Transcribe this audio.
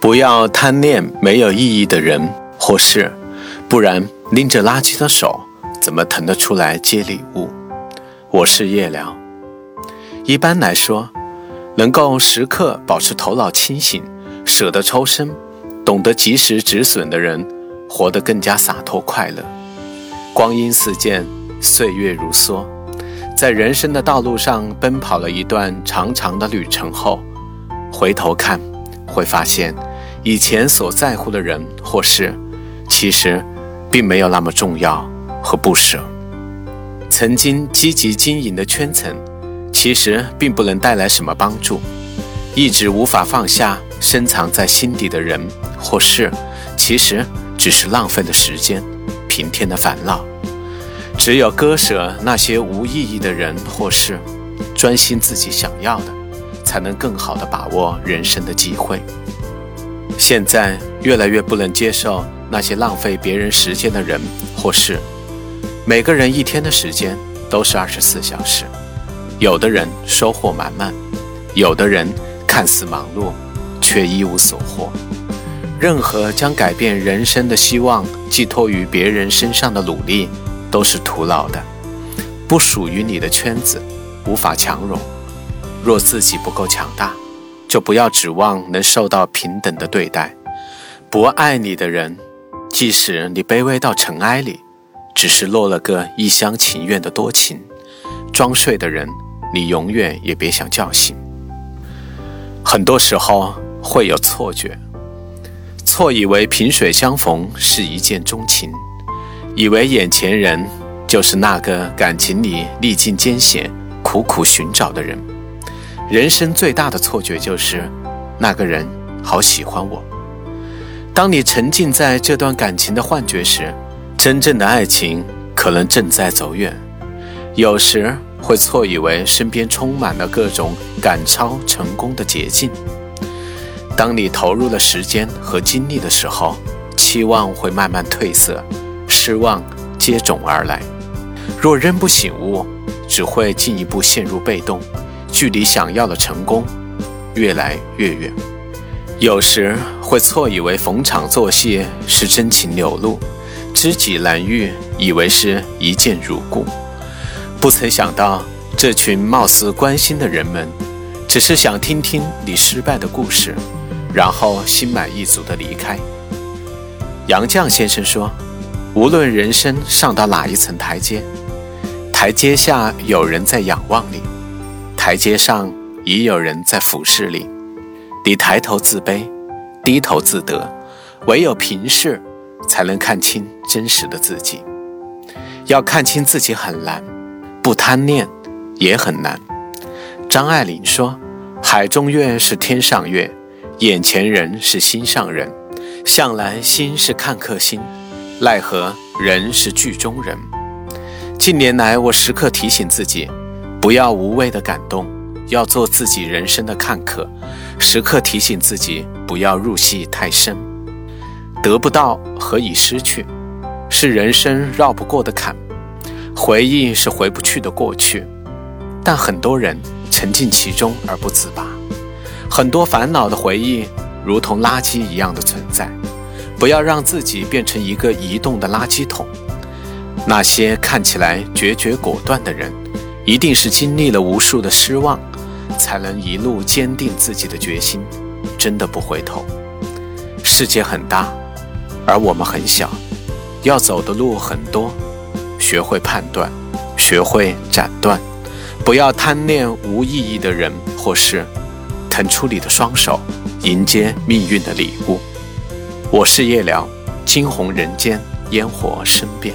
不要贪恋没有意义的人或事，不然拎着垃圾的手怎么腾得出来接礼物？我是夜聊。一般来说，能够时刻保持头脑清醒、舍得抽身、懂得及时止损的人，活得更加洒脱快乐。光阴似箭，岁月如梭，在人生的道路上奔跑了一段长长的旅程后，回头看，会发现。以前所在乎的人或事，其实并没有那么重要和不舍。曾经积极经营的圈层，其实并不能带来什么帮助。一直无法放下深藏在心底的人或事，其实只是浪费了时间，平添的烦恼。只有割舍那些无意义的人或事，专心自己想要的，才能更好的把握人生的机会。现在越来越不能接受那些浪费别人时间的人或事。每个人一天的时间都是二十四小时，有的人收获满满，有的人看似忙碌，却一无所获。任何将改变人生的希望寄托于别人身上的努力，都是徒劳的。不属于你的圈子，无法强融。若自己不够强大。就不要指望能受到平等的对待。不爱你的人，即使你卑微到尘埃里，只是落了个一厢情愿的多情。装睡的人，你永远也别想叫醒。很多时候会有错觉，错以为萍水相逢是一见钟情，以为眼前人就是那个感情里历尽艰险、苦苦寻找的人。人生最大的错觉就是，那个人好喜欢我。当你沉浸在这段感情的幻觉时，真正的爱情可能正在走远。有时会错以为身边充满了各种赶超成功的捷径。当你投入了时间和精力的时候，期望会慢慢褪色，失望接踵而来。若仍不醒悟，只会进一步陷入被动。距离想要的成功越来越远，有时会错以为逢场作戏是真情流露，知己难遇以为是一见如故，不曾想到这群貌似关心的人们，只是想听听你失败的故事，然后心满意足的离开。杨绛先生说：“无论人生上到哪一层台阶，台阶下有人在仰望你。”台阶上已有人在俯视你，你抬头自卑，低头自得，唯有平视，才能看清真实的自己。要看清自己很难，不贪恋也很难。张爱玲说：“海中月是天上月，眼前人是心上人。向来心是看客心，奈何人是剧中人。”近年来，我时刻提醒自己。不要无谓的感动，要做自己人生的看客，时刻提醒自己不要入戏太深。得不到何以失去，是人生绕不过的坎。回忆是回不去的过去，但很多人沉浸其中而不自拔。很多烦恼的回忆如同垃圾一样的存在，不要让自己变成一个移动的垃圾桶。那些看起来决绝果断的人。一定是经历了无数的失望，才能一路坚定自己的决心，真的不回头。世界很大，而我们很小，要走的路很多，学会判断，学会斩断，不要贪恋无意义的人或事，腾出你的双手，迎接命运的礼物。我是夜聊，惊鸿人间，烟火身边。